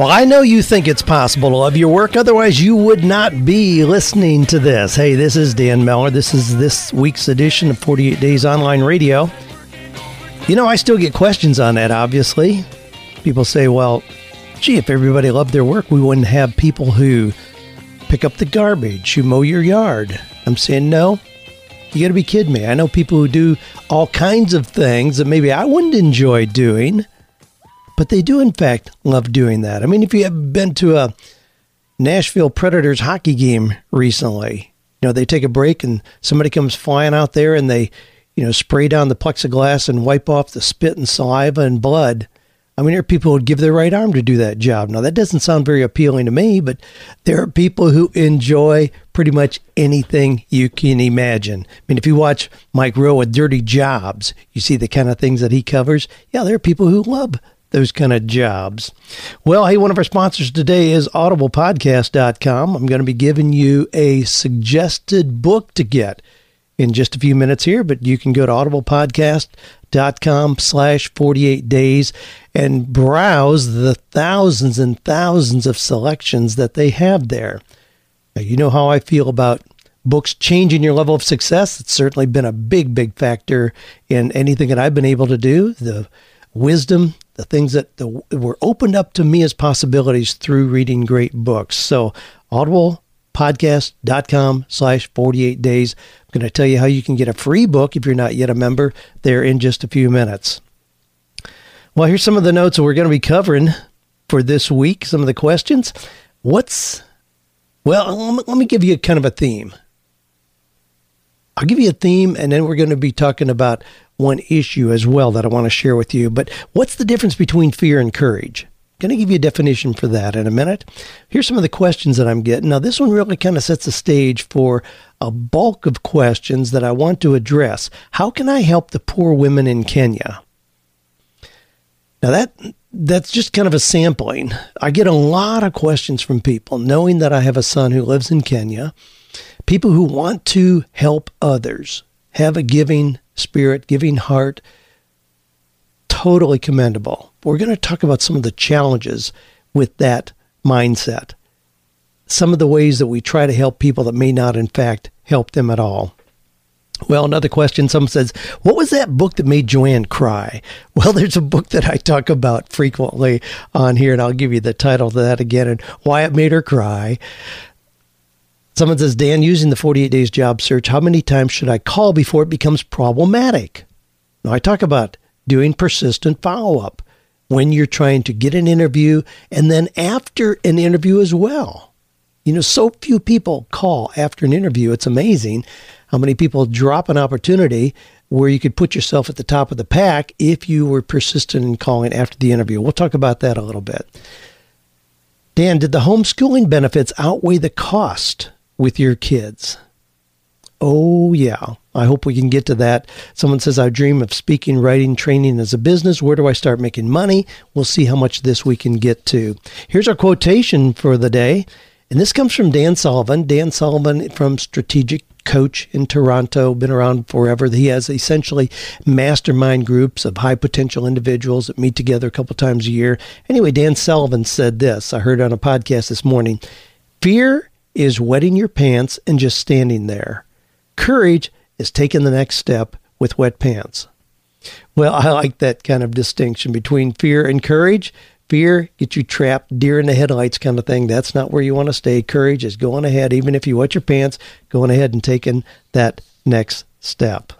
Well, I know you think it's possible to love your work, otherwise, you would not be listening to this. Hey, this is Dan Miller. This is this week's edition of 48 Days Online Radio. You know, I still get questions on that, obviously. People say, well, gee, if everybody loved their work, we wouldn't have people who pick up the garbage, who mow your yard. I'm saying, no, you got to be kidding me. I know people who do all kinds of things that maybe I wouldn't enjoy doing but they do, in fact, love doing that. I mean, if you have been to a Nashville Predators hockey game recently, you know, they take a break and somebody comes flying out there and they, you know, spray down the plexiglass and wipe off the spit and saliva and blood. I mean, there are people who would give their right arm to do that job. Now, that doesn't sound very appealing to me, but there are people who enjoy pretty much anything you can imagine. I mean, if you watch Mike Rowe with Dirty Jobs, you see the kind of things that he covers. Yeah, there are people who love those kind of jobs. Well, hey, one of our sponsors today is audiblepodcast.com. I'm going to be giving you a suggested book to get in just a few minutes here, but you can go to audiblepodcast.com slash 48 days and browse the thousands and thousands of selections that they have there. Now, you know how I feel about books changing your level of success. It's certainly been a big, big factor in anything that I've been able to do. The wisdom, the things that the, were opened up to me as possibilities through reading great books. So, audiblepodcast.com slash 48 days. I'm going to tell you how you can get a free book if you're not yet a member there in just a few minutes. Well, here's some of the notes that we're going to be covering for this week, some of the questions. What's, well, let me give you kind of a theme. I'll give you a theme, and then we're going to be talking about one issue as well that I want to share with you. But what's the difference between fear and courage? I'm going to give you a definition for that in a minute. Here's some of the questions that I'm getting. Now, this one really kind of sets the stage for a bulk of questions that I want to address. How can I help the poor women in Kenya? Now, that that's just kind of a sampling. I get a lot of questions from people knowing that I have a son who lives in Kenya, people who want to help others, have a giving spirit, giving heart. Totally commendable. We're going to talk about some of the challenges with that mindset. Some of the ways that we try to help people that may not, in fact, help them at all. Well, another question. Someone says, What was that book that made Joanne cry? Well, there's a book that I talk about frequently on here, and I'll give you the title of that again and why it made her cry. Someone says, Dan, using the 48 days job search, how many times should I call before it becomes problematic? Now, I talk about doing persistent follow up when you're trying to get an interview and then after an interview as well. You know, so few people call after an interview. It's amazing how many people drop an opportunity where you could put yourself at the top of the pack if you were persistent in calling after the interview. We'll talk about that a little bit. Dan, did the homeschooling benefits outweigh the cost with your kids. Oh, yeah. I hope we can get to that. Someone says, I dream of speaking, writing, training as a business. Where do I start making money? We'll see how much this we can get to. Here's our quotation for the day. And this comes from Dan Sullivan. Dan Sullivan from Strategic Coach in Toronto, been around forever. He has essentially mastermind groups of high potential individuals that meet together a couple times a year. Anyway, Dan Sullivan said this. I heard on a podcast this morning Fear is wetting your pants and just standing there. Courage is taking the next step with wet pants. Well, I like that kind of distinction between fear and courage. Fear gets you trapped, deer in the headlights kind of thing. That's not where you want to stay. Courage is going ahead, even if you wet your pants, going ahead and taking that next step.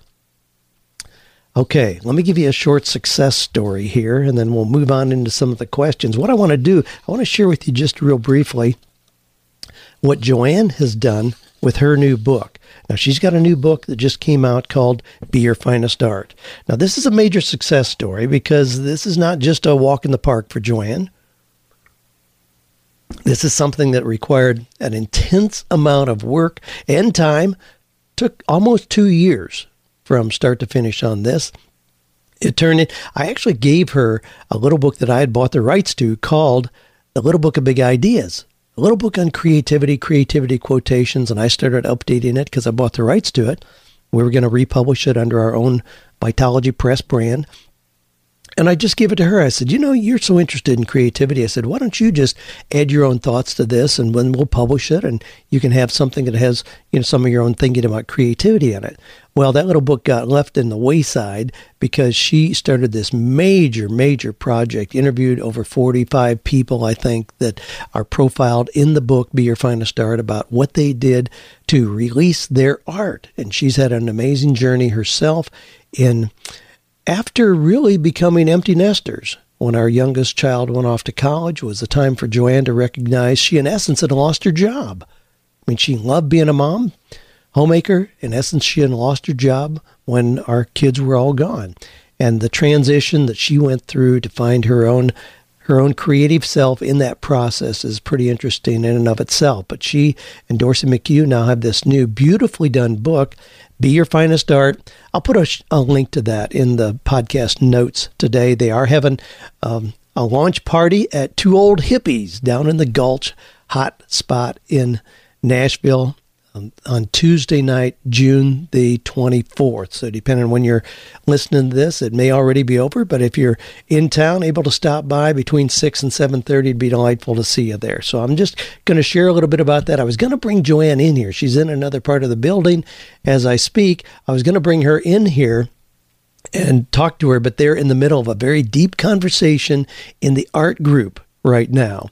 Okay, let me give you a short success story here, and then we'll move on into some of the questions. What I want to do, I want to share with you just real briefly what Joanne has done with her new book. Now, she's got a new book that just came out called Be Your Finest Art. Now, this is a major success story because this is not just a walk in the park for Joanne. This is something that required an intense amount of work and time. Took almost two years from start to finish on this. it turned in. I actually gave her a little book that I had bought the rights to called The Little Book of Big Ideas, a little book on creativity, creativity quotations. And I started updating it because I bought the rights to it. We were going to republish it under our own Vitalogy Press brand. And I just gave it to her. I said, You know, you're so interested in creativity. I said, Why don't you just add your own thoughts to this and when we'll publish it and you can have something that has, you know, some of your own thinking about creativity in it. Well, that little book got left in the wayside because she started this major, major project, interviewed over 45 people, I think, that are profiled in the book, Be Your Finest Art, about what they did to release their art. And she's had an amazing journey herself in after really becoming empty nesters. When our youngest child went off to college, was the time for Joanne to recognize she, in essence, had lost her job. I mean, she loved being a mom, homemaker. In essence, she had lost her job when our kids were all gone. And the transition that she went through to find her own her own creative self in that process is pretty interesting in and of itself. But she and Dorsey McHugh now have this new, beautifully done book, Be Your Finest Art. I'll put a, a link to that in the podcast notes today. They are having um, a launch party at Two Old Hippies down in the Gulch hot spot in Nashville on Tuesday night, June the 24th. So, depending on when you're listening to this, it may already be over. But if you're in town, able to stop by between 6 and 7.30, it'd be delightful to see you there. So, I'm just going to share a little bit about that. I was going to bring Joanne in here. She's in another part of the building as I speak. I was going to bring her in here and talk to her, but they're in the middle of a very deep conversation in the art group right now.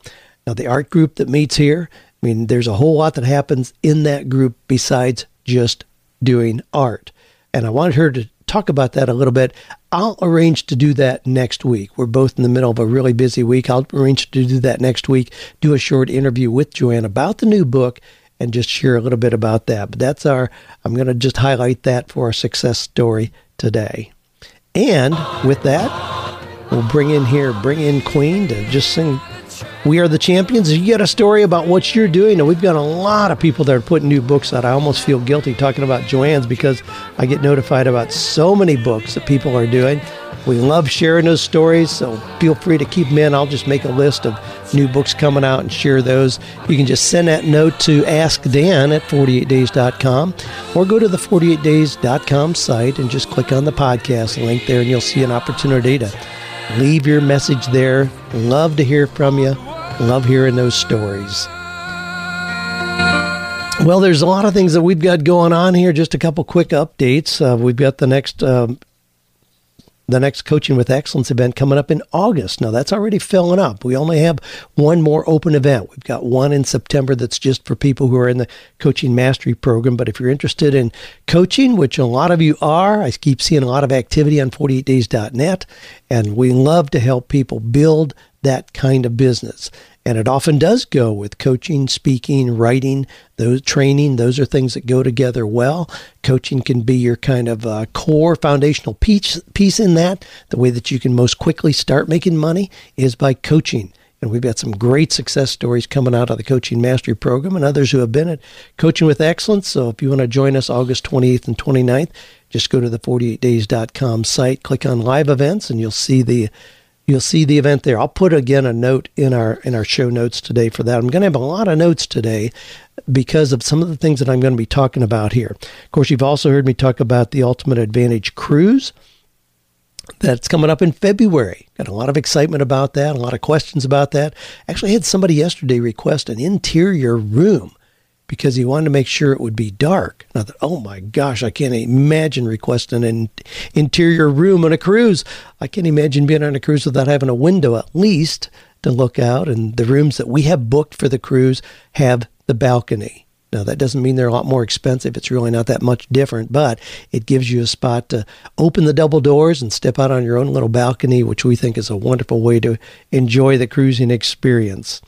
Now, the art group that meets here I mean, there's a whole lot that happens in that group besides just doing art. And I wanted her to talk about that a little bit. I'll arrange to do that next week. We're both in the middle of a really busy week. I'll arrange to do that next week, do a short interview with Joanne about the new book and just share a little bit about that. But that's our, I'm going to just highlight that for our success story today. And with that, we'll bring in here, bring in Queen to just sing we Are the Champions. If you get a story about what you're doing, and we've got a lot of people that are putting new books out. I almost feel guilty talking about Joanne's because I get notified about so many books that people are doing. We love sharing those stories, so feel free to keep them in. I'll just make a list of new books coming out and share those. You can just send that note to Ask Dan at 48days.com or go to the 48days.com site and just click on the podcast link there, and you'll see an opportunity to leave your message there. Love to hear from you. Love hearing those stories. Well, there's a lot of things that we've got going on here. Just a couple quick updates. Uh, we've got the next um, the next Coaching with Excellence event coming up in August. Now, that's already filling up. We only have one more open event. We've got one in September that's just for people who are in the Coaching Mastery Program. But if you're interested in coaching, which a lot of you are, I keep seeing a lot of activity on 48days.net, and we love to help people build that kind of business. And it often does go with coaching, speaking, writing, those training. Those are things that go together well. Coaching can be your kind of uh, core foundational piece, piece in that. The way that you can most quickly start making money is by coaching. And we've got some great success stories coming out of the Coaching Mastery Program and others who have been at Coaching with Excellence. So if you want to join us August 28th and 29th, just go to the 48days.com site, click on live events, and you'll see the You'll see the event there. I'll put again a note in our in our show notes today for that. I'm going to have a lot of notes today because of some of the things that I'm going to be talking about here. Of course, you've also heard me talk about the Ultimate Advantage Cruise that's coming up in February. Got a lot of excitement about that, a lot of questions about that. Actually, I had somebody yesterday request an interior room because he wanted to make sure it would be dark. And I thought, oh my gosh, I can't imagine requesting an interior room on a cruise. I can't imagine being on a cruise without having a window at least to look out. And the rooms that we have booked for the cruise have the balcony. Now, that doesn't mean they're a lot more expensive. It's really not that much different, but it gives you a spot to open the double doors and step out on your own little balcony, which we think is a wonderful way to enjoy the cruising experience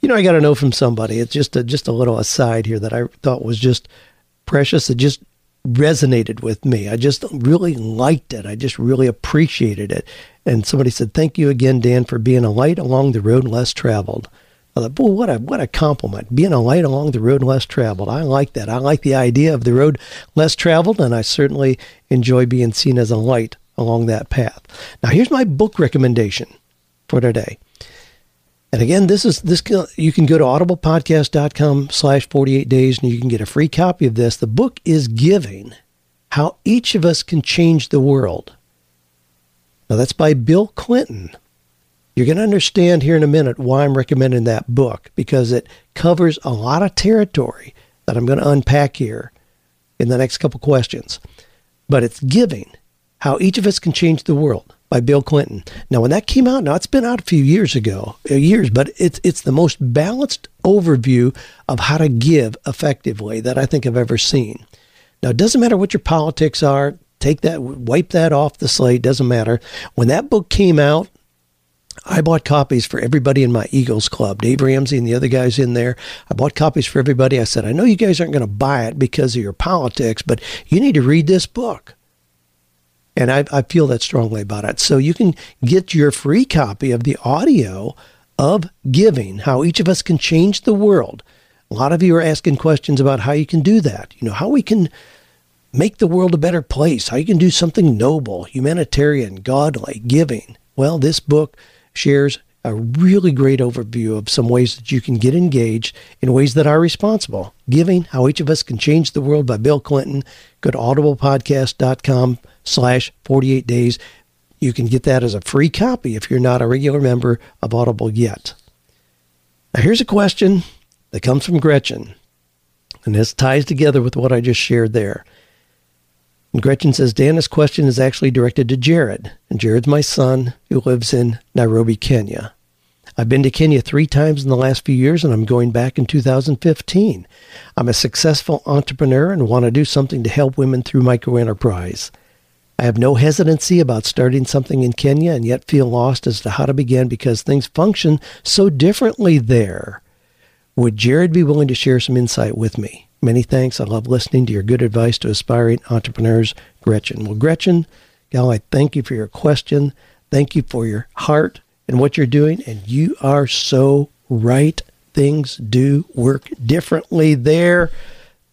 you know, I got to know from somebody. It's just a, just a little aside here that I thought was just precious. It just resonated with me. I just really liked it. I just really appreciated it. And somebody said, "Thank you again, Dan, for being a light along the road less traveled." I thought, boy, what a what a compliment! Being a light along the road less traveled. I like that. I like the idea of the road less traveled, and I certainly enjoy being seen as a light along that path. Now, here's my book recommendation for today. And again, this is this you can go to audiblepodcast.com slash 48 days and you can get a free copy of this. The book is Giving, How Each of Us Can Change the World. Now that's by Bill Clinton. You're going to understand here in a minute why I'm recommending that book because it covers a lot of territory that I'm going to unpack here in the next couple questions. But it's Giving, How Each of Us Can Change the World by Bill Clinton. Now, when that came out, now it's been out a few years ago, uh, years, but it's it's the most balanced overview of how to give effectively that I think I've ever seen. Now, it doesn't matter what your politics are. Take that, wipe that off the slate. Doesn't matter. When that book came out, I bought copies for everybody in my Eagles Club. Dave Ramsey and the other guys in there. I bought copies for everybody. I said, I know you guys aren't going to buy it because of your politics, but you need to read this book. And I, I feel that strongly about it. So you can get your free copy of the audio of giving, how each of us can change the world. A lot of you are asking questions about how you can do that. You know, how we can make the world a better place, how you can do something noble, humanitarian, godly, giving. Well, this book shares a really great overview of some ways that you can get engaged in ways that are responsible. Giving, How Each of Us Can Change the World by Bill Clinton. Go to audiblepodcast.com slash 48 days. You can get that as a free copy if you're not a regular member of Audible yet. Now here's a question that comes from Gretchen. And this ties together with what I just shared there. And Gretchen says, Dan, this question is actually directed to Jared. And Jared's my son who lives in Nairobi, Kenya. I've been to Kenya three times in the last few years, and I'm going back in 2015. I'm a successful entrepreneur and want to do something to help women through microenterprise. I have no hesitancy about starting something in Kenya and yet feel lost as to how to begin because things function so differently there. Would Jared be willing to share some insight with me? Many thanks. I love listening to your good advice to aspiring entrepreneurs, Gretchen. Well, Gretchen, gal, I thank you for your question. Thank you for your heart and what you're doing. And you are so right. Things do work differently there.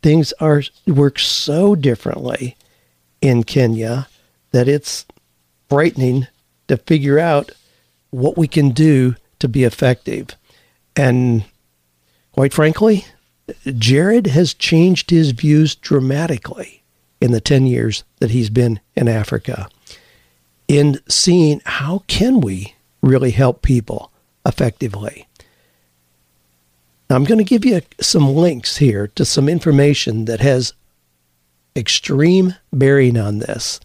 Things are work so differently in Kenya that it's frightening to figure out what we can do to be effective. And quite frankly, Jared has changed his views dramatically in the 10 years that he's been in Africa in seeing how can we really help people effectively. I'm going to give you some links here to some information that has extreme bearing on this.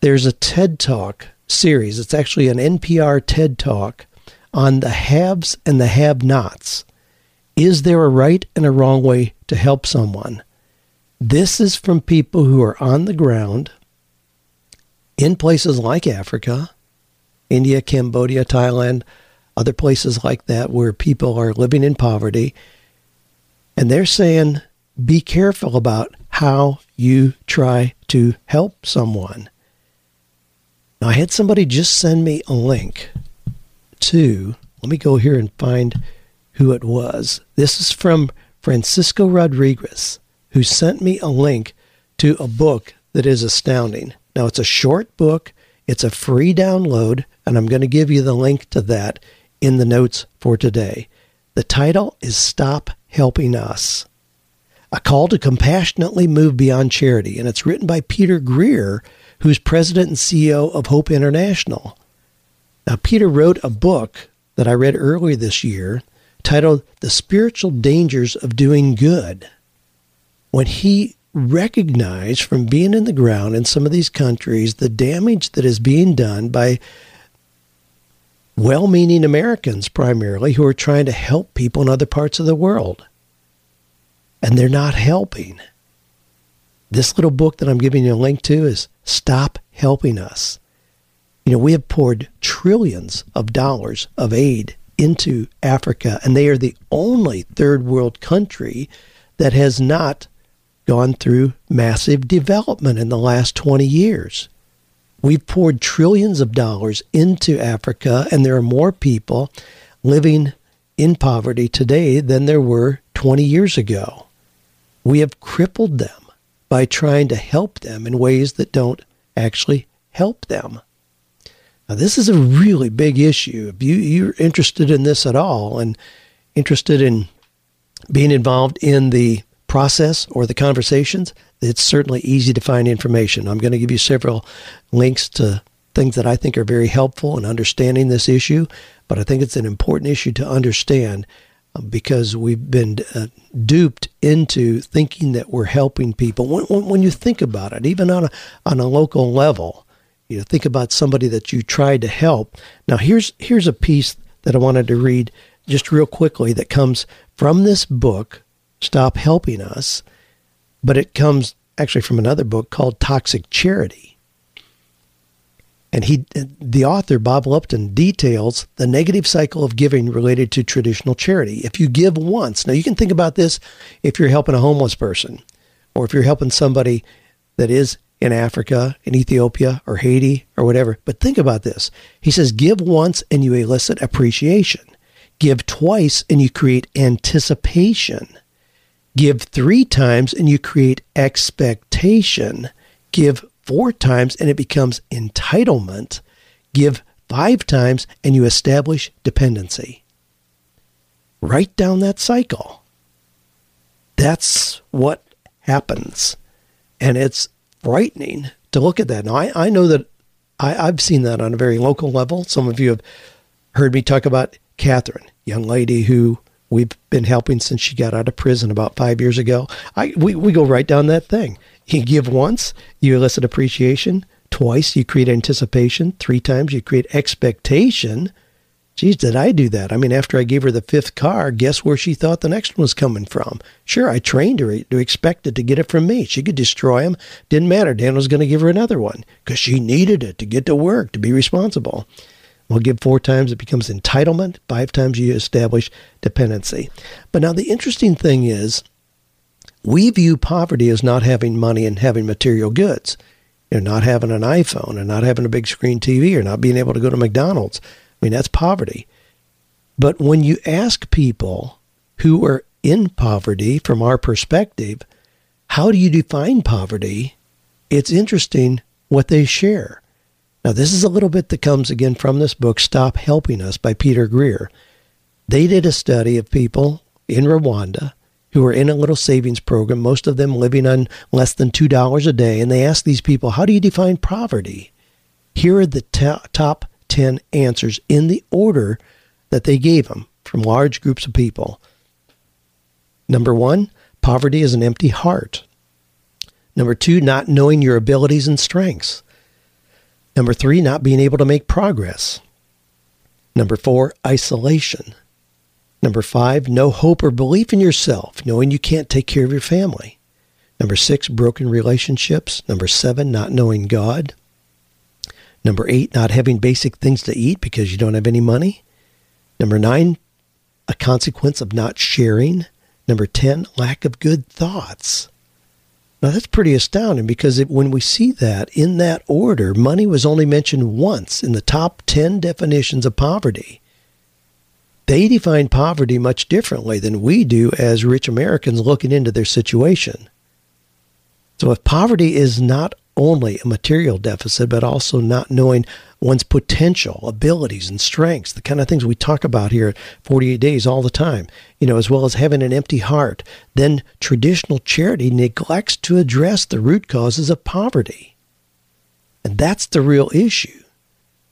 There's a TED Talk series. It's actually an NPR TED Talk on the haves and the have nots. Is there a right and a wrong way to help someone? This is from people who are on the ground in places like Africa, India, Cambodia, Thailand, other places like that where people are living in poverty. And they're saying, be careful about how you try to help someone. Now, I had somebody just send me a link to, let me go here and find who it was. This is from Francisco Rodriguez, who sent me a link to a book that is astounding. Now, it's a short book, it's a free download, and I'm going to give you the link to that in the notes for today. The title is Stop Helping Us A Call to Compassionately Move Beyond Charity, and it's written by Peter Greer, who's president and CEO of Hope International. Now, Peter wrote a book that I read earlier this year titled The Spiritual Dangers of Doing Good. When he recognized from being in the ground in some of these countries the damage that is being done by well meaning Americans primarily who are trying to help people in other parts of the world. And they're not helping. This little book that I'm giving you a link to is Stop Helping Us. You know, we have poured trillions of dollars of aid into Africa, and they are the only third world country that has not gone through massive development in the last 20 years. We've poured trillions of dollars into Africa, and there are more people living in poverty today than there were 20 years ago. We have crippled them by trying to help them in ways that don't actually help them. Now, this is a really big issue. If you, you're interested in this at all and interested in being involved in the process or the conversations, it's certainly easy to find information. I'm going to give you several links to things that I think are very helpful in understanding this issue, but I think it's an important issue to understand because we've been uh, duped into thinking that we're helping people. When, when, you think about it, even on a, on a local level, you know, think about somebody that you tried to help. Now, here's here's a piece that I wanted to read just real quickly that comes from this book, Stop Helping Us, but it comes actually from another book called Toxic Charity. And he, the author, Bob Lupton, details the negative cycle of giving related to traditional charity. If you give once, now you can think about this if you're helping a homeless person or if you're helping somebody that is in Africa, in Ethiopia, or Haiti, or whatever. But think about this. He says, give once and you elicit appreciation. Give twice and you create anticipation. Give three times and you create expectation. Give four times and it becomes entitlement. Give five times and you establish dependency. Write down that cycle. That's what happens. And it's frightening to look at that. Now, I, I know that I, I've seen that on a very local level. Some of you have heard me talk about Catherine, young lady who we've been helping since she got out of prison about five years ago. I we, we go right down that thing. You give once, you elicit appreciation. Twice, you create anticipation. Three times, you create expectation. Geez, did I do that? I mean, after I gave her the fifth car, guess where she thought the next one was coming from? Sure, I trained her to expect it to get it from me. She could destroy them. Didn't matter. Dan was going to give her another one because she needed it to get to work, to be responsible. We'll give four times, it becomes entitlement. Five times, you establish dependency. But now, the interesting thing is, we view poverty as not having money and having material goods. You know, not having an iPhone and not having a big screen TV or not being able to go to McDonald's. I mean, that's poverty. But when you ask people who are in poverty from our perspective, how do you define poverty? It's interesting what they share. Now, this is a little bit that comes again from this book, Stop Helping Us by Peter Greer. They did a study of people in Rwanda who are in a little savings program, most of them living on less than $2 a day. And they asked these people, How do you define poverty? Here are the top 10 answers in the order that they gave them from large groups of people. Number one, poverty is an empty heart. Number two, not knowing your abilities and strengths. Number three, not being able to make progress. Number four, isolation. Number five, no hope or belief in yourself, knowing you can't take care of your family. Number six, broken relationships. Number seven, not knowing God. Number eight, not having basic things to eat because you don't have any money. Number nine, a consequence of not sharing. Number 10, lack of good thoughts. Now that's pretty astounding because it, when we see that in that order, money was only mentioned once in the top 10 definitions of poverty they define poverty much differently than we do as rich Americans looking into their situation. So if poverty is not only a material deficit, but also not knowing one's potential, abilities, and strengths, the kind of things we talk about here at 48 Days all the time, you know, as well as having an empty heart, then traditional charity neglects to address the root causes of poverty. And that's the real issue.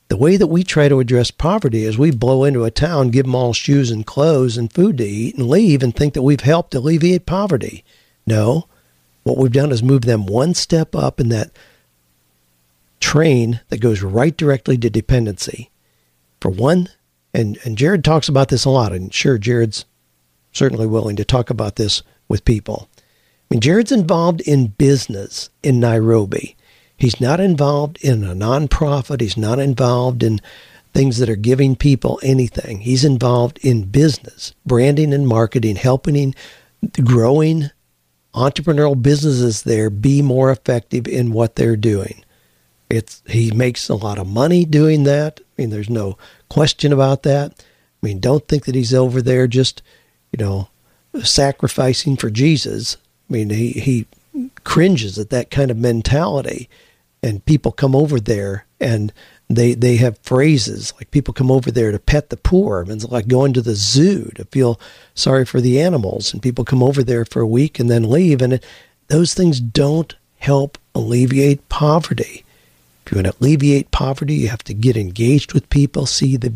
The way that we try to address poverty is we blow into a town, give them all shoes and clothes and food to eat, and leave and think that we've helped alleviate poverty. No, what we've done is move them one step up in that train that goes right directly to dependency. For one, and, and Jared talks about this a lot, and sure, Jared's certainly willing to talk about this with people. I mean, Jared's involved in business in Nairobi. He's not involved in a nonprofit. He's not involved in things that are giving people anything. He's involved in business, branding and marketing, helping growing entrepreneurial businesses there be more effective in what they're doing. It's he makes a lot of money doing that. I mean, there's no question about that. I mean, don't think that he's over there just, you know, sacrificing for Jesus. I mean, he he cringes at that kind of mentality and people come over there and they they have phrases like people come over there to pet the poor. It's like going to the zoo to feel sorry for the animals, and people come over there for a week and then leave. And it, those things don't help alleviate poverty. If you want to alleviate poverty, you have to get engaged with people, see the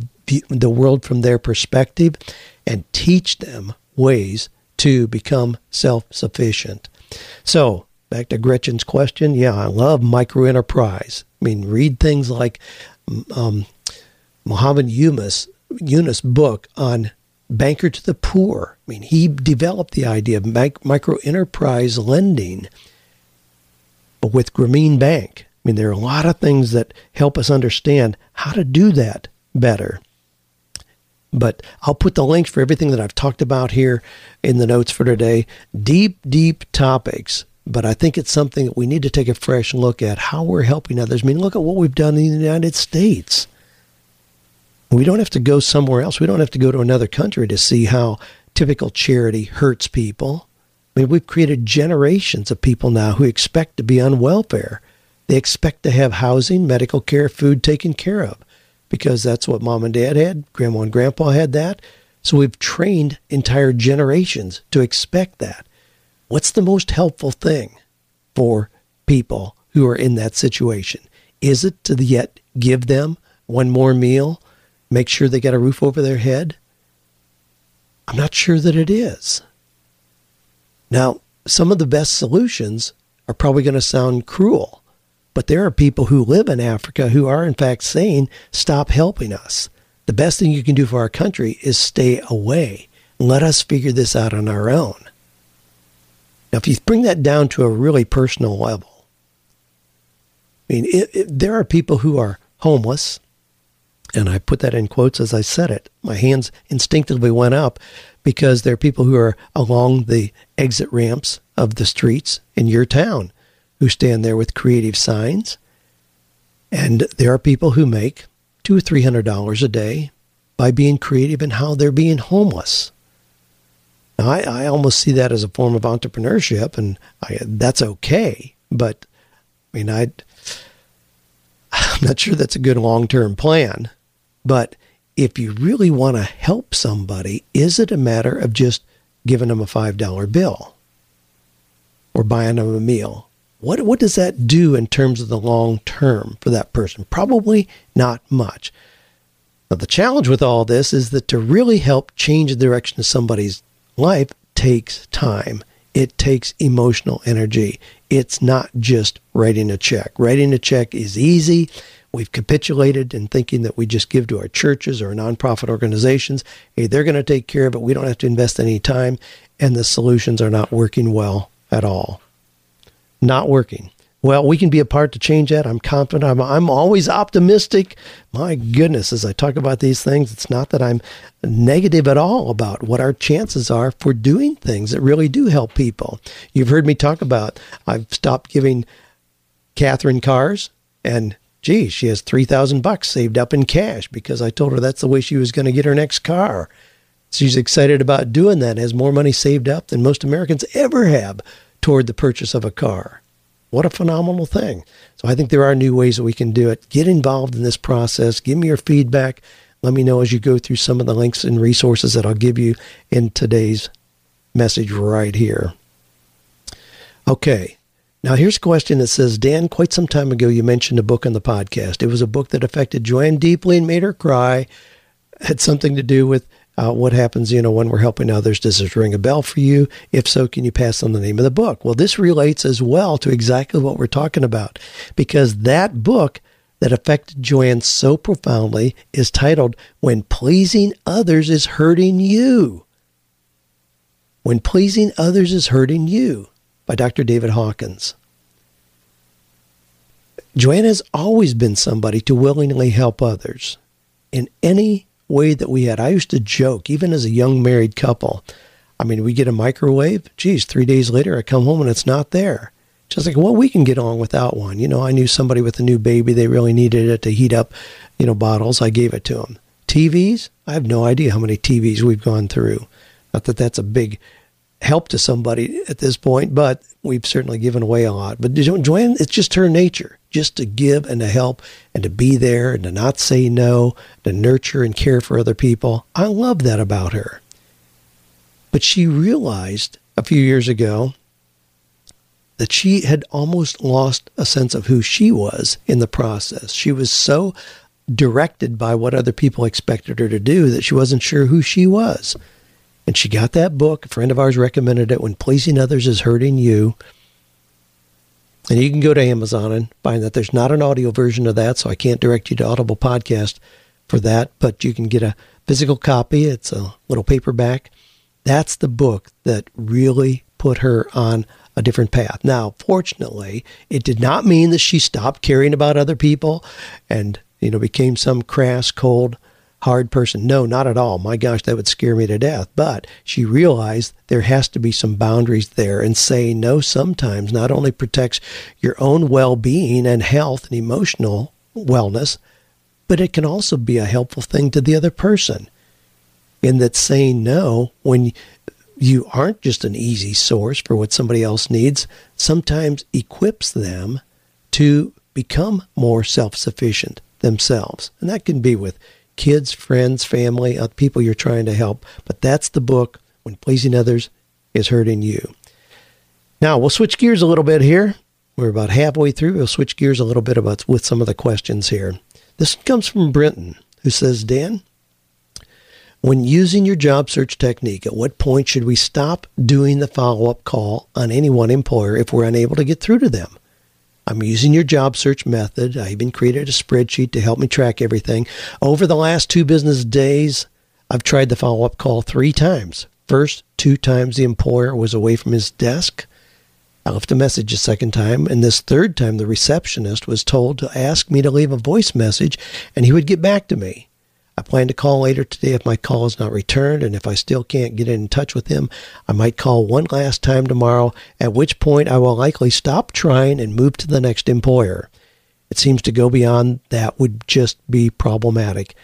the world from their perspective, and teach them ways to become self sufficient. So back to Gretchen's question. Yeah, I love micro enterprise. I mean, read things like um, Muhammad Yunus, Yunus' book on banker to the poor. I mean, he developed the idea of micro enterprise lending with Grameen Bank. I mean, there are a lot of things that help us understand how to do that better. But I'll put the links for everything that I've talked about here in the notes for today. Deep, deep topics but I think it's something that we need to take a fresh look at how we're helping others. I mean, look at what we've done in the United States. We don't have to go somewhere else. We don't have to go to another country to see how typical charity hurts people. I mean, we've created generations of people now who expect to be on welfare. They expect to have housing, medical care, food taken care of because that's what mom and dad had, grandma and grandpa had that. So we've trained entire generations to expect that. What's the most helpful thing for people who are in that situation? Is it to yet give them one more meal, make sure they got a roof over their head? I'm not sure that it is. Now, some of the best solutions are probably going to sound cruel, but there are people who live in Africa who are, in fact, saying, stop helping us. The best thing you can do for our country is stay away. Let us figure this out on our own. Now, if you bring that down to a really personal level, I mean, it, it, there are people who are homeless, and I put that in quotes as I said it. My hands instinctively went up because there are people who are along the exit ramps of the streets in your town who stand there with creative signs. And there are people who make two or three hundred dollars a day by being creative in how they're being homeless. Now, I, I almost see that as a form of entrepreneurship, and I, that's okay. But I mean, I I'm not sure that's a good long term plan. But if you really want to help somebody, is it a matter of just giving them a five dollar bill or buying them a meal? What what does that do in terms of the long term for that person? Probably not much. Now, the challenge with all this is that to really help change the direction of somebody's life takes time. It takes emotional energy. It's not just writing a check. Writing a check is easy. We've capitulated in thinking that we just give to our churches or nonprofit organizations. Hey, they're going to take care of it. We don't have to invest any time. And the solutions are not working well at all. Not working. Well, we can be a part to change that. I'm confident. I'm, I'm always optimistic. My goodness, as I talk about these things, it's not that I'm negative at all about what our chances are for doing things that really do help people. You've heard me talk about I've stopped giving Catherine cars and gee, she has 3000 bucks saved up in cash because I told her that's the way she was going to get her next car. She's excited about doing that, has more money saved up than most Americans ever have toward the purchase of a car. What a phenomenal thing. So I think there are new ways that we can do it. Get involved in this process. Give me your feedback. Let me know as you go through some of the links and resources that I'll give you in today's message right here. Okay. Now, here's a question that says Dan, quite some time ago, you mentioned a book on the podcast. It was a book that affected Joanne deeply and made her cry. It had something to do with uh, what happens, you know, when we're helping others? Does this ring a bell for you? If so, can you pass on the name of the book? Well, this relates as well to exactly what we're talking about because that book that affected Joanne so profoundly is titled When Pleasing Others is Hurting You. When Pleasing Others is Hurting You by Dr. David Hawkins. Joanne has always been somebody to willingly help others in any way that we had. I used to joke, even as a young married couple. I mean, we get a microwave. Geez, three days later, I come home and it's not there. Just like, well, we can get on without one. You know, I knew somebody with a new baby. They really needed it to heat up, you know, bottles. I gave it to them. TVs, I have no idea how many TVs we've gone through. Not that that's a big help to somebody at this point, but we've certainly given away a lot. But Joanne, it's just her nature, just to give and to help and to be there and to not say no, to nurture and care for other people. I love that about her. But she realized a few years ago that she had almost lost a sense of who she was in the process. She was so directed by what other people expected her to do that she wasn't sure who she was. And she got that book. A friend of ours recommended it When Pleasing Others is Hurting You. And you can go to Amazon and find that there's not an audio version of that, so I can't direct you to Audible Podcast for that, but you can get a physical copy. It's a little paperback. That's the book that really put her on a different path. Now, fortunately, it did not mean that she stopped caring about other people and, you know, became some crass, cold, hard person. No, not at all. My gosh, that would scare me to death. But she realized there has to be some boundaries there, and saying no sometimes not only protects your own well being and health and emotional wellness, but it can also be a helpful thing to the other person. In that saying no, when you aren't just an easy source for what somebody else needs, sometimes equips them to become more self sufficient themselves. And that can be with kids, friends, family, uh, people you're trying to help. But that's the book, When Pleasing Others is Hurting You. Now, we'll switch gears a little bit here. We're about halfway through. We'll switch gears a little bit about with some of the questions here. This comes from Brenton, who says, Dan, when using your job search technique, at what point should we stop doing the follow up call on any one employer if we're unable to get through to them? I'm using your job search method. I even created a spreadsheet to help me track everything. Over the last two business days, I've tried the follow up call three times. First, two times the employer was away from his desk. I left a message a second time, and this third time, the receptionist was told to ask me to leave a voice message and he would get back to me. I plan to call later today if my call is not returned, and if I still can't get in touch with him, I might call one last time tomorrow, at which point I will likely stop trying and move to the next employer. It seems to go beyond that would just be problematic.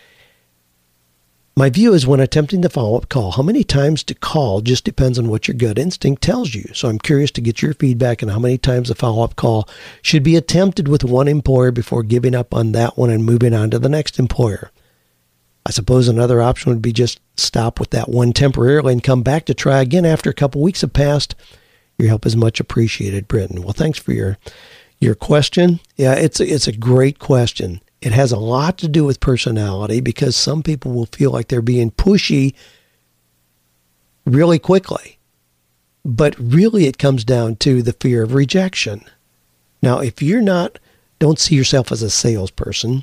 My view is when attempting the follow up call, how many times to call just depends on what your gut instinct tells you. So I'm curious to get your feedback on how many times a follow up call should be attempted with one employer before giving up on that one and moving on to the next employer. I suppose another option would be just stop with that one temporarily and come back to try again after a couple weeks have passed. Your help is much appreciated, Britton. Well, thanks for your your question. Yeah, it's a, it's a great question. It has a lot to do with personality because some people will feel like they're being pushy really quickly. But really it comes down to the fear of rejection. Now, if you're not don't see yourself as a salesperson,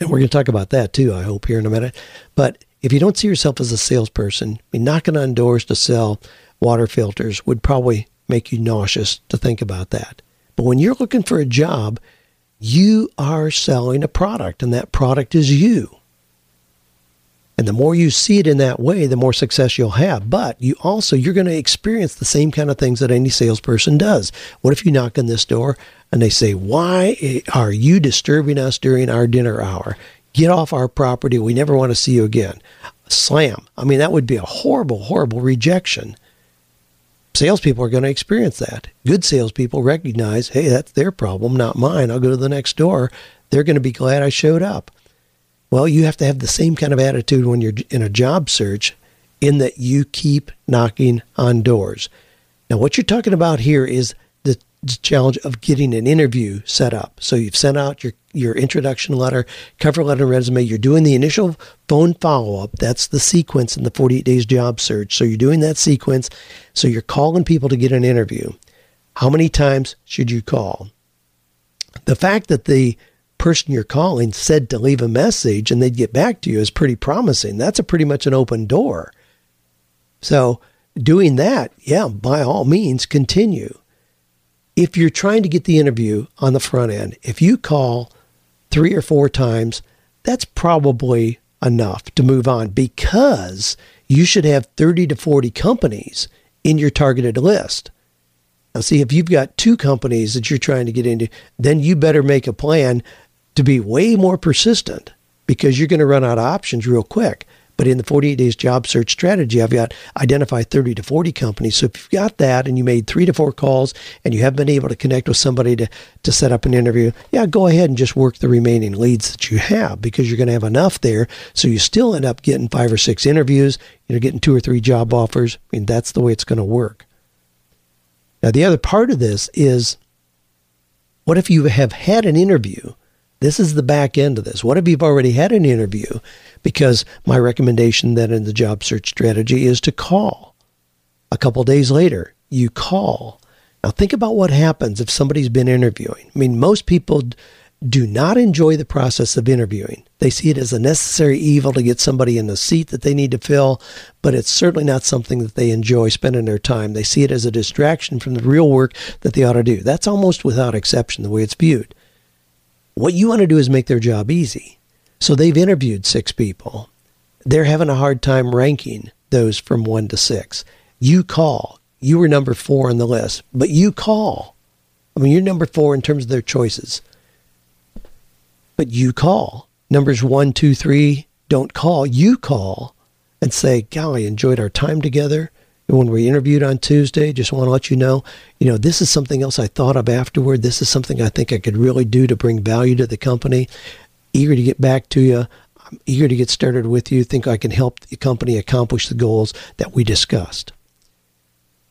and we're going to talk about that too, I hope, here in a minute. But if you don't see yourself as a salesperson, I mean, knocking on doors to sell water filters would probably make you nauseous to think about that. But when you're looking for a job, you are selling a product, and that product is you. And the more you see it in that way, the more success you'll have. But you also, you're going to experience the same kind of things that any salesperson does. What if you knock on this door and they say, Why are you disturbing us during our dinner hour? Get off our property. We never want to see you again. Slam. I mean, that would be a horrible, horrible rejection. Salespeople are going to experience that. Good salespeople recognize, hey, that's their problem, not mine. I'll go to the next door. They're going to be glad I showed up. Well, you have to have the same kind of attitude when you're in a job search, in that you keep knocking on doors. Now, what you're talking about here is the challenge of getting an interview set up. So you've sent out your, your introduction letter, cover letter, resume. You're doing the initial phone follow up. That's the sequence in the 48 days job search. So you're doing that sequence. So you're calling people to get an interview. How many times should you call? The fact that the person you're calling said to leave a message and they'd get back to you is pretty promising. That's a pretty much an open door. So, doing that, yeah, by all means, continue. If you're trying to get the interview on the front end, if you call three or four times, that's probably enough to move on because you should have 30 to 40 companies in your targeted list. Now, see, if you've got two companies that you're trying to get into, then you better make a plan to be way more persistent because you're going to run out of options real quick. But in the 48 days job search strategy, I've got identify 30 to 40 companies. So if you've got that and you made three to four calls and you have been able to connect with somebody to, to set up an interview, yeah, go ahead and just work the remaining leads that you have because you're going to have enough there. So you still end up getting five or six interviews, you're getting two or three job offers. I mean, that's the way it's going to work. Now, the other part of this is what if you have had an interview? This is the back end of this. What if you've already had an interview because my recommendation then in the job search strategy is to call. A couple days later, you call. Now think about what happens if somebody's been interviewing. I mean, most people do not enjoy the process of interviewing. They see it as a necessary evil to get somebody in the seat that they need to fill, but it's certainly not something that they enjoy spending their time. They see it as a distraction from the real work that they ought to do. That's almost without exception the way it's viewed. What you want to do is make their job easy. So they've interviewed six people. They're having a hard time ranking those from one to six. You call. You were number four on the list, but you call. I mean, you're number four in terms of their choices. But you call. Numbers one, two, three don't call. You call and say, Golly, enjoyed our time together. When we interviewed on Tuesday, just want to let you know, you know, this is something else I thought of afterward. This is something I think I could really do to bring value to the company eager to get back to you. I'm eager to get started with you. Think I can help the company accomplish the goals that we discussed.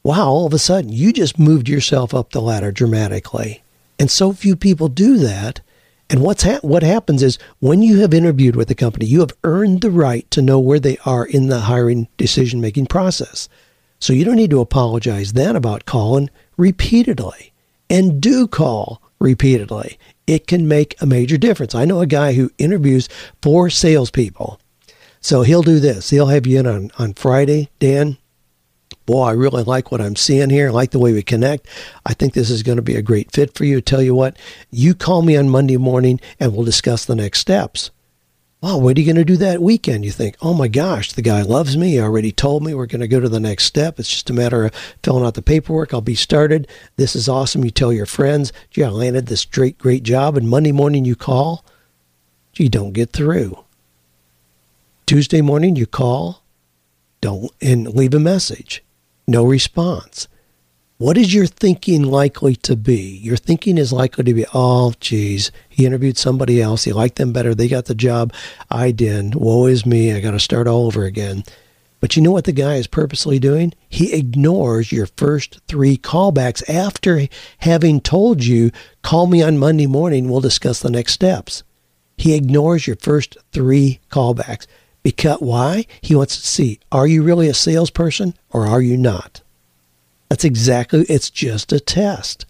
Wow, all of a sudden, you just moved yourself up the ladder dramatically. And so few people do that. And what's ha- what happens is when you have interviewed with the company, you have earned the right to know where they are in the hiring decision making process. So you don't need to apologize then about calling repeatedly. And do call repeatedly it can make a major difference. I know a guy who interviews four salespeople. So he'll do this. He'll have you in on, on Friday, Dan. Boy, I really like what I'm seeing here. I like the way we connect. I think this is going to be a great fit for you. Tell you what, you call me on Monday morning and we'll discuss the next steps. Well, what are you going to do that weekend? You think, oh my gosh, the guy loves me. He already told me we're going to go to the next step. It's just a matter of filling out the paperwork. I'll be started. This is awesome. You tell your friends, gee, I landed this great, great job. And Monday morning you call, gee, don't get through. Tuesday morning you call, don't, and leave a message. No response. What is your thinking likely to be? Your thinking is likely to be, oh, geez, he interviewed somebody else. He liked them better. They got the job. I didn't. Woe is me. I got to start all over again. But you know what the guy is purposely doing? He ignores your first three callbacks after having told you, call me on Monday morning. We'll discuss the next steps. He ignores your first three callbacks. Because why? He wants to see, are you really a salesperson or are you not? That's exactly, it's just a test.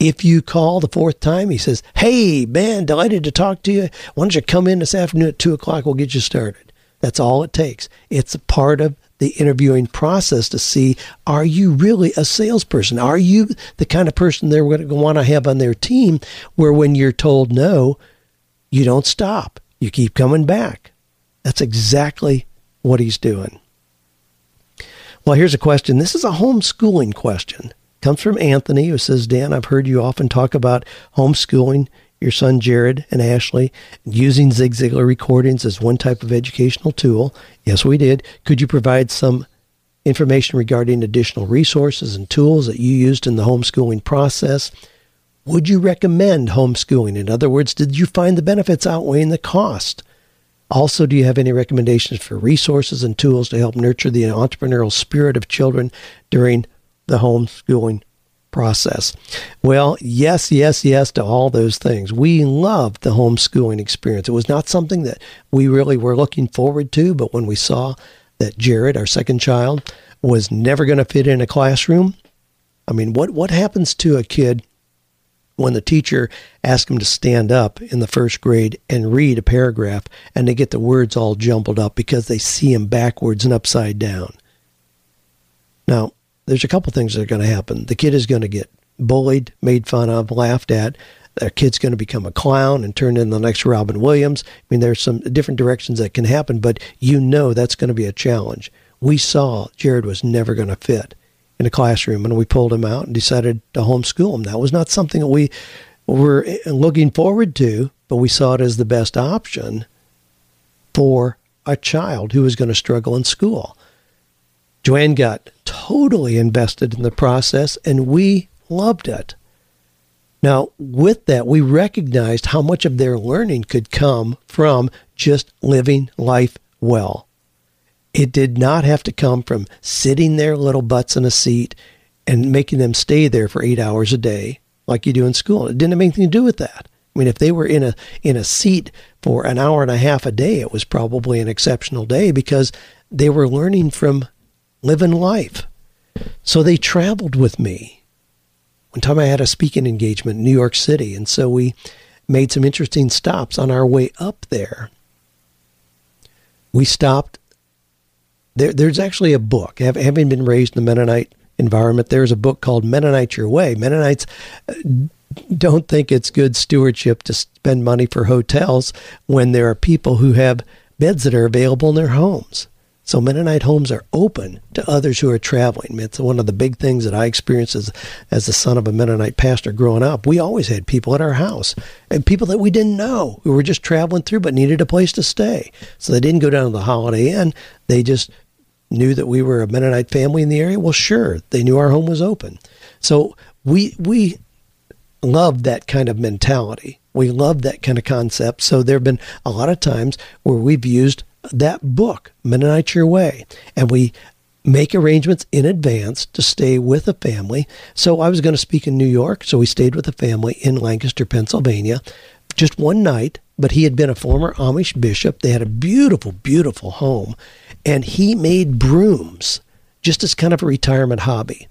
If you call the fourth time, he says, Hey, man, delighted to talk to you. Why don't you come in this afternoon at two o'clock? We'll get you started. That's all it takes. It's a part of the interviewing process to see are you really a salesperson? Are you the kind of person they're going to want to have on their team where when you're told no, you don't stop? You keep coming back. That's exactly what he's doing. Well, here's a question. This is a homeschooling question. Comes from Anthony, who says, Dan, I've heard you often talk about homeschooling your son Jared and Ashley using Zig Ziglar recordings as one type of educational tool. Yes, we did. Could you provide some information regarding additional resources and tools that you used in the homeschooling process? Would you recommend homeschooling? In other words, did you find the benefits outweighing the cost? Also, do you have any recommendations for resources and tools to help nurture the entrepreneurial spirit of children during the homeschooling process? Well, yes, yes, yes to all those things. We loved the homeschooling experience. It was not something that we really were looking forward to, but when we saw that Jared, our second child, was never going to fit in a classroom, I mean, what, what happens to a kid when the teacher asks them to stand up in the first grade and read a paragraph and they get the words all jumbled up because they see them backwards and upside down. Now, there's a couple things that are going to happen. The kid is going to get bullied, made fun of, laughed at. Their kid's going to become a clown and turn into the next Robin Williams. I mean, there's some different directions that can happen, but you know that's going to be a challenge. We saw Jared was never going to fit in a classroom, and we pulled him out and decided to homeschool him. That was not something that we were uh, looking forward to, but we saw it as the best option for a child who was going to struggle in school. Joanne got totally invested in the process, and we loved it. Now, with that, we recognized how much of their learning could come from just living life well. It did not have to come from sitting their little butts in a seat and making them stay there for eight hours a day like you do in school. It didn't have anything to do with that. I mean, if they were in a in a seat for an hour and a half a day, it was probably an exceptional day because they were learning from living life. So they traveled with me. One time I had a speaking engagement in New York City, and so we made some interesting stops on our way up there. We stopped. There, there's actually a book. Having been raised in the Mennonite environment, there's a book called Mennonite Your Way. Mennonites uh, don't think it's good stewardship to spend money for hotels when there are people who have beds that are available in their homes. So Mennonite homes are open to others who are traveling. It's one of the big things that I experienced as, as the son of a Mennonite pastor growing up. We always had people at our house and people that we didn't know who were just traveling through but needed a place to stay. So they didn't go down to the Holiday Inn. They just knew that we were a Mennonite family in the area. Well, sure, they knew our home was open. So we we loved that kind of mentality. We loved that kind of concept. So there have been a lot of times where we've used that book, Mennonite Your Way, and we make arrangements in advance to stay with a family. So I was going to speak in New York, so we stayed with a family in Lancaster, Pennsylvania, just one night. But he had been a former Amish bishop. They had a beautiful, beautiful home, and he made brooms just as kind of a retirement hobby.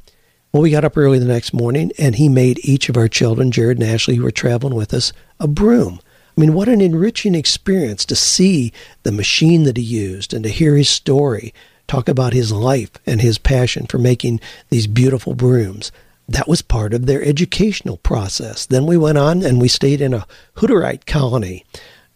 Well, we got up early the next morning, and he made each of our children, Jared and Ashley, who were traveling with us, a broom. I mean, what an enriching experience to see the machine that he used and to hear his story, talk about his life and his passion for making these beautiful brooms. That was part of their educational process. Then we went on and we stayed in a Hutterite colony.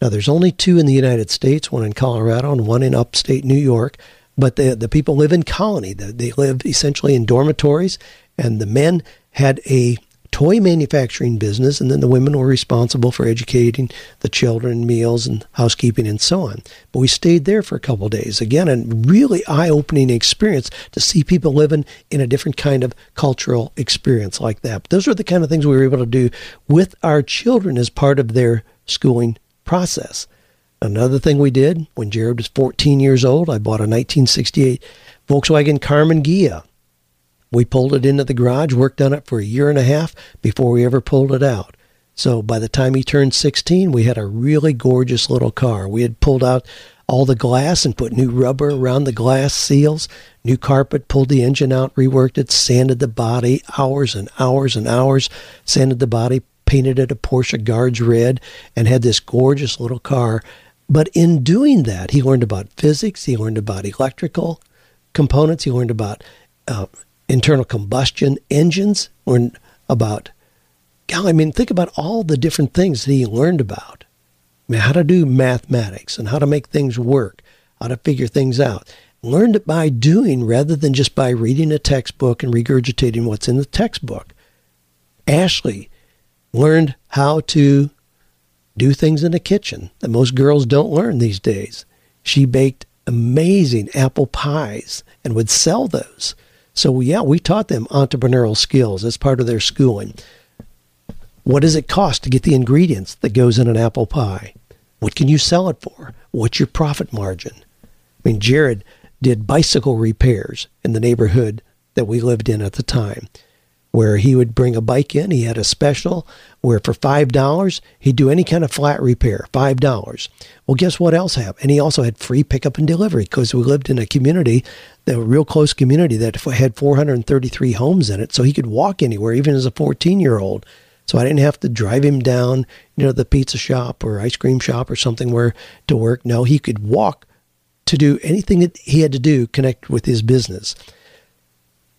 Now, there's only two in the United States, one in Colorado and one in upstate New York, but the, the people live in colony. They live essentially in dormitories, and the men had a toy manufacturing business, and then the women were responsible for educating the children, meals, and housekeeping, and so on. But we stayed there for a couple days. Again, a really eye opening experience to see people living in a different kind of cultural experience like that. But those are the kind of things we were able to do with our children as part of their schooling process. Another thing we did when Jared was 14 years old, I bought a 1968 Volkswagen Karmann Ghia we pulled it into the garage, worked on it for a year and a half before we ever pulled it out. So by the time he turned 16, we had a really gorgeous little car. We had pulled out all the glass and put new rubber around the glass seals, new carpet, pulled the engine out, reworked it, sanded the body, hours and hours and hours, sanded the body, painted it a Porsche Guards red, and had this gorgeous little car. But in doing that, he learned about physics, he learned about electrical components, he learned about uh, internal combustion engines, learned about, I mean, think about all the different things that he learned about. I mean, how to do mathematics and how to make things work, how to figure things out. Learned it by doing rather than just by reading a textbook and regurgitating what's in the textbook. Ashley learned how to do things in the kitchen that most girls don't learn these days. She baked amazing apple pies and would sell those. So, yeah, we taught them entrepreneurial skills as part of their schooling. What does it cost to get the ingredients that goes in an apple pie? What can you sell it for? What's your profit margin? I mean, Jared did bicycle repairs in the neighborhood that we lived in at the time where he would bring a bike in. He had a special where for $5, he'd do any kind of flat repair, $5. Well, guess what else happened? And he also had free pickup and delivery because we lived in a community, a real close community that had 433 homes in it. So he could walk anywhere, even as a 14 year old. So I didn't have to drive him down, you know, the pizza shop or ice cream shop or something where to work. No, he could walk to do anything that he had to do connect with his business.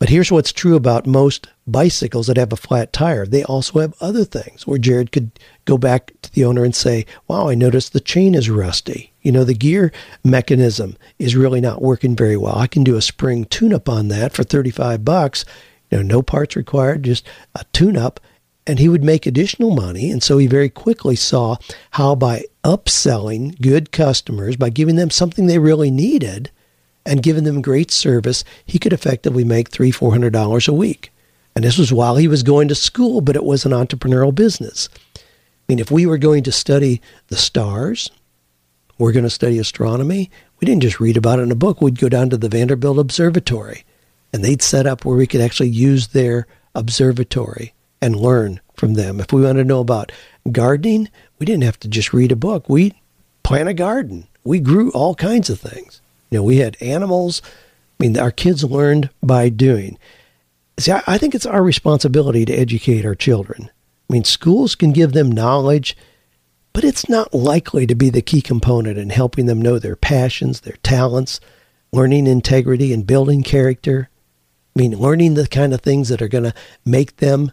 But here's what's true about most bicycles that have a flat tire. They also have other things where Jared could go back to the owner and say, Wow, I noticed the chain is rusty. You know, the gear mechanism is really not working very well. I can do a spring tune up on that for 35 bucks. You know, no parts required, just a tune up. and he would make additional money. And so he very quickly saw how by upselling good customers, by giving them something they really needed and giving them great service, he could effectively make three, four hundred dollars a week. And this was while he was going to school, but it was an entrepreneurial business. I mean, if we were going to study the stars, we're going to study astronomy, we didn't just read about it in a book. We'd go down to the Vanderbilt Observatory, and they'd set up where we could actually use their observatory and learn from them. If we wanted to know about gardening, we didn't have to just read a book. We plant a garden. We grew all kinds of things. You know, we had animals. I mean, our kids learned by doing. See, I think it's our responsibility to educate our children. I mean, schools can give them knowledge, but it's not likely to be the key component in helping them know their passions, their talents, learning integrity and building character. I mean, learning the kind of things that are going to make them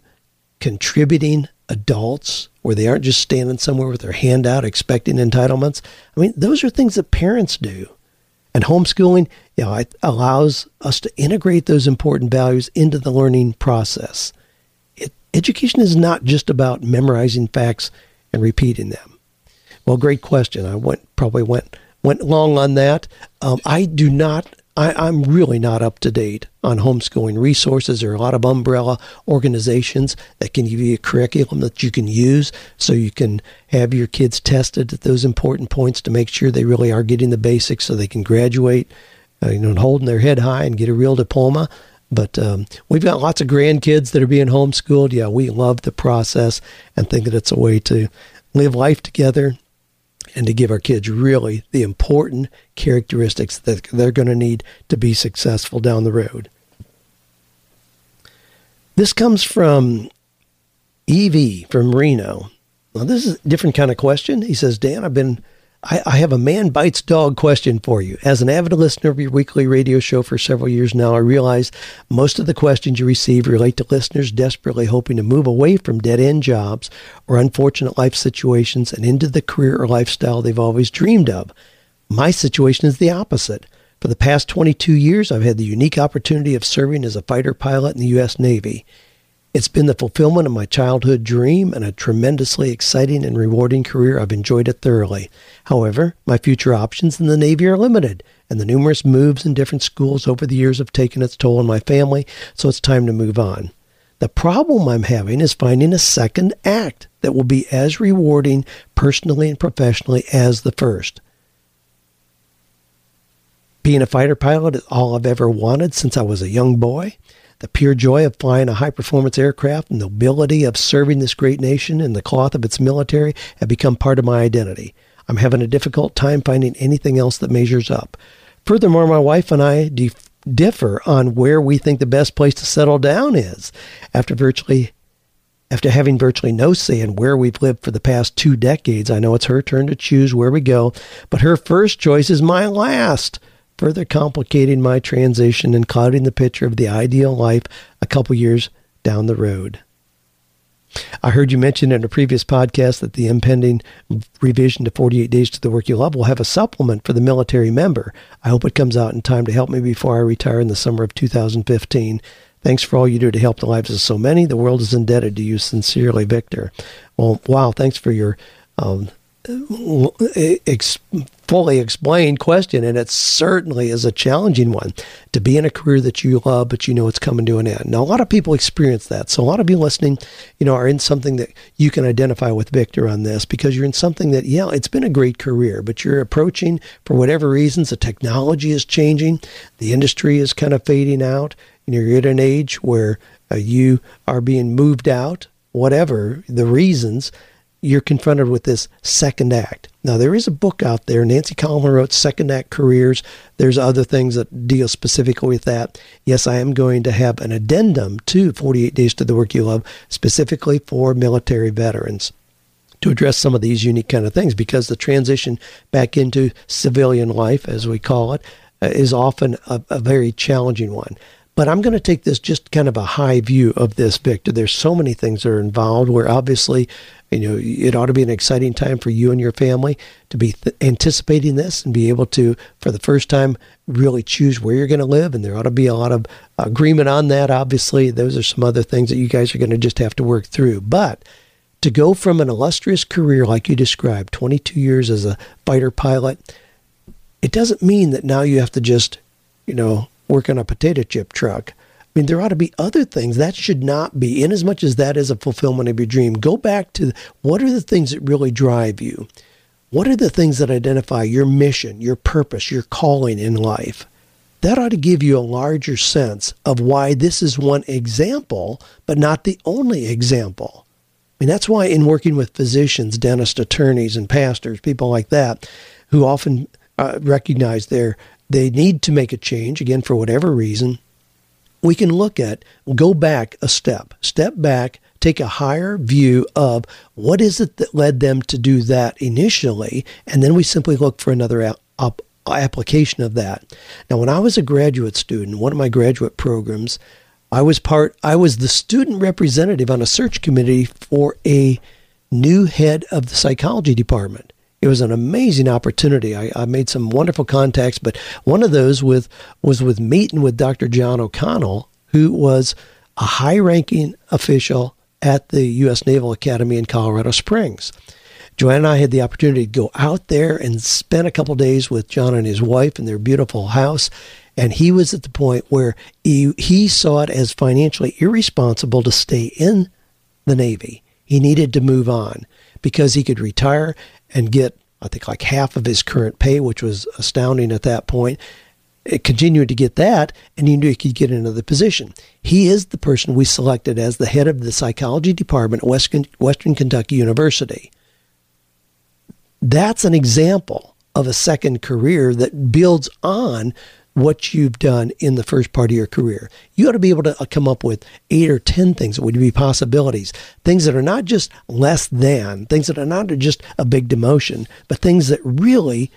contributing adults where they aren't just standing somewhere with their hand out expecting entitlements. I mean, those are things that parents do. And homeschooling, you know, it allows us to integrate those important values into the learning process. It, education is not just about memorizing facts and repeating them. Well, great question. I went probably went went long on that. Um, I do not I, am really not up to date on homeschooling resources. There are a lot of umbrella organizations that can give you a curriculum that you can use so you can have your kids tested at those important points to make sure they really are getting the basics so they can graduate, uh, you know, and holding their head high and get a real diploma. But um, we've got lots of grandkids that are being homeschooled. Yeah, we love the process and think that it's a way to live life together and to give our kids really the important characteristics that they're going to need to be successful down the road. This comes from Evie from Reno. Now, this is a different kind of question. He says, Dan, I've been I, I, have a man bites dog question for you. As an avid listener of your weekly radio show for several years now, I realize most of the questions you receive relate to listeners desperately hoping to move away from dead end jobs or unfortunate life situations and into the career or lifestyle they've always dreamed of. My situation is the opposite. For the past 22 years, I've had the unique opportunity of serving as a fighter pilot in the U.S. Navy. It's been the fulfillment of my childhood dream and a tremendously exciting and rewarding career. I've enjoyed it thoroughly. However, my future options in the Navy are limited, and the numerous moves in different schools over the years have taken its toll on my family, so it's time to move on. The problem I'm having is finding a second act that will be as rewarding personally and professionally as the first. Being a fighter pilot is all I've ever wanted since I was a young boy. The pure joy of flying a high performance aircraft and the ability of serving this great nation in the cloth of its military have become part of my identity. I'm having a difficult time finding anything else that measures up. Furthermore, my wife and I dif- differ on where we think the best place to settle down is. After virtually after having virtually no say in where we've lived for the past two decades, I know it's her turn to choose where we go, but her first choice is my last further complicating my transition and clouding the picture of the ideal life a couple years down the road. I heard you mention in a previous podcast that the impending revision to 48 Days to the Work You Love will have a supplement for the military member. I hope it comes out in time to help me before I retire in the summer of 2015. Thanks for all you do to help the lives of so many. The world is indebted to you sincerely, Victor. Well, wow, thanks for your um, ex- fully explained question, and it certainly is a challenging one to be in a career that you love, but you know it's coming to an end. Now, a lot of people experience that. So, a lot of you listening, you know, are in something that you can identify with Victor on this because you're in something that, yeah, it's been a great career, but you're approaching for whatever reasons. The technology is changing, the industry is kind of fading out. Know, you're at an age where uh, you are being moved out, whatever the reasons you're confronted with this second act. Now, there is a book out there. Nancy Collamer wrote Second Act Careers. There's other things that deal specifically with that. Yes, I am going to have an addendum to 48 Days to the Work You Love, specifically for military veterans to address some of these unique kind of things because the transition back into civilian life, as we call it, uh, often a, a very challenging one. But I'm going to take this just kind of a high view of this, Victor. There's so many things that are involved where obviously, you know, it ought to be an exciting time for you and your family to be th- anticipating this and be able to, for the first time, really choose where you're going to live. And there ought to be a lot of agreement on that. Obviously, those are some other things that you guys are going to just have to work through. But to go from an illustrious career like you described, 22 years as a fighter pilot, it doesn't mean that now you have to just, you know, work on a potato chip truck. I mean, there ought to be other things. That should not be, in as much as that is a fulfillment of your dream. Go back to what are the things that really drive you? What are the things that identify your mission, your purpose, your calling in life? That ought to give you a larger sense of why this is one example, but not the only example. I mean, that's why in working with physicians, dentists, attorneys, and pastors, people like that, who often uh, recognize their they need to make a change, again, for whatever reason, we can look at, go back a step, step back, take a higher view of what is it that led them to do that initially, and then we simply look for another application of that. Now, when I was a graduate student, one of my graduate programs, I was part, I was the student representative on a search committee for a new head of the psychology department it was an amazing opportunity. I, I, made some wonderful contacts, but one of those with was with meeting with Dr. John O'Connell, who was a high-ranking official at the U.S. Naval Academy in Colorado Springs. Joanne and I had the opportunity to go out there and spend a couple days with John and his wife in their beautiful house. And he was at the point where he, he saw it as financially irresponsible to stay in the Navy. He needed to move on because he could retire and get, I think, like half of his current pay, which was astounding at that point. It continued to get that, and he knew he could get another position. He is the person we selected as the head of the psychology department at Western, Western Kentucky University. That's an example of a second career that builds on what you've done in the first part of your career. You ought to be able to uh, come up with eight or 10 things that would be possibilities, things that are not just less than, things that are not just a big demotion, but things that really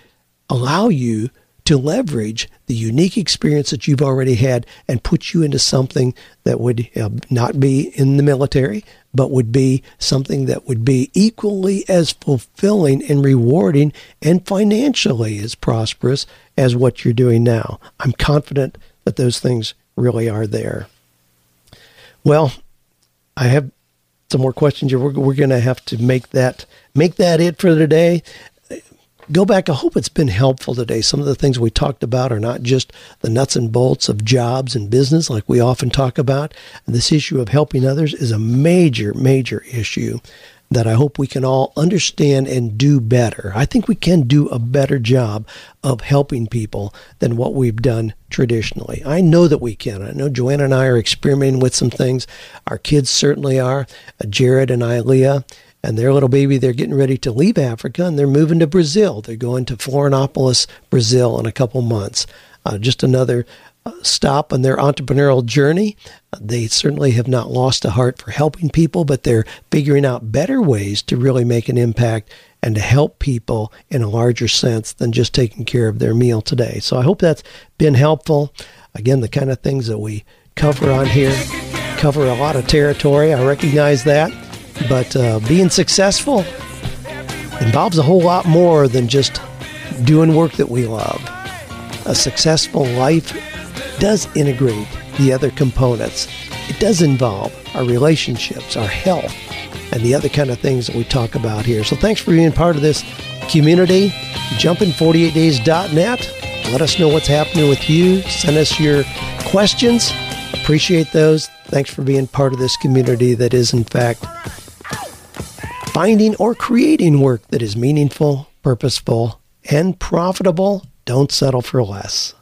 allow you to leverage the unique experience that you've already had and put you into something that would uh, not be in the military, but would be something that would be equally as fulfilling and rewarding and financially as prosperous as what you're doing now. I'm confident that those things really are there. Well, I have some more questions. We're, we're going to have to make that make that it for today go back. I hope it's been helpful today. Some of the things we talked about are not just the nuts and bolts of jobs and business like we often talk about. This issue of helping others is a major, major issue that I hope we can all understand and do better. I think we can do a better job of helping people than what we've done traditionally. I know that we can. I know Joanne and I are experimenting with some things. Our kids certainly are. Jared and Ilea and their little baby, they're getting ready to leave Africa and they're moving to Brazil. They're going to Florianopolis, Brazil in a couple months. Uh, just another uh, stop on their entrepreneurial journey. Uh, they certainly have not lost a heart for helping people, but they're figuring out better ways to really make an impact and to help people in a larger sense than just taking care of their meal today. So I hope that's been helpful. Again, the kind of things that we cover on here cover a lot of territory. I recognize that. But uh, being successful involves a whole lot more than just doing work that we love. A successful life does integrate the other components. It does involve our relationships, our health, and the other kind of things that we talk about here. So thanks for being part of this community. Jumpin48days.net. Let us know what's happening with you. Send us your questions. Appreciate those. Thanks for being part of this community that is, in fact, finding or creating work that is meaningful, purposeful, and profitable, don't settle for less.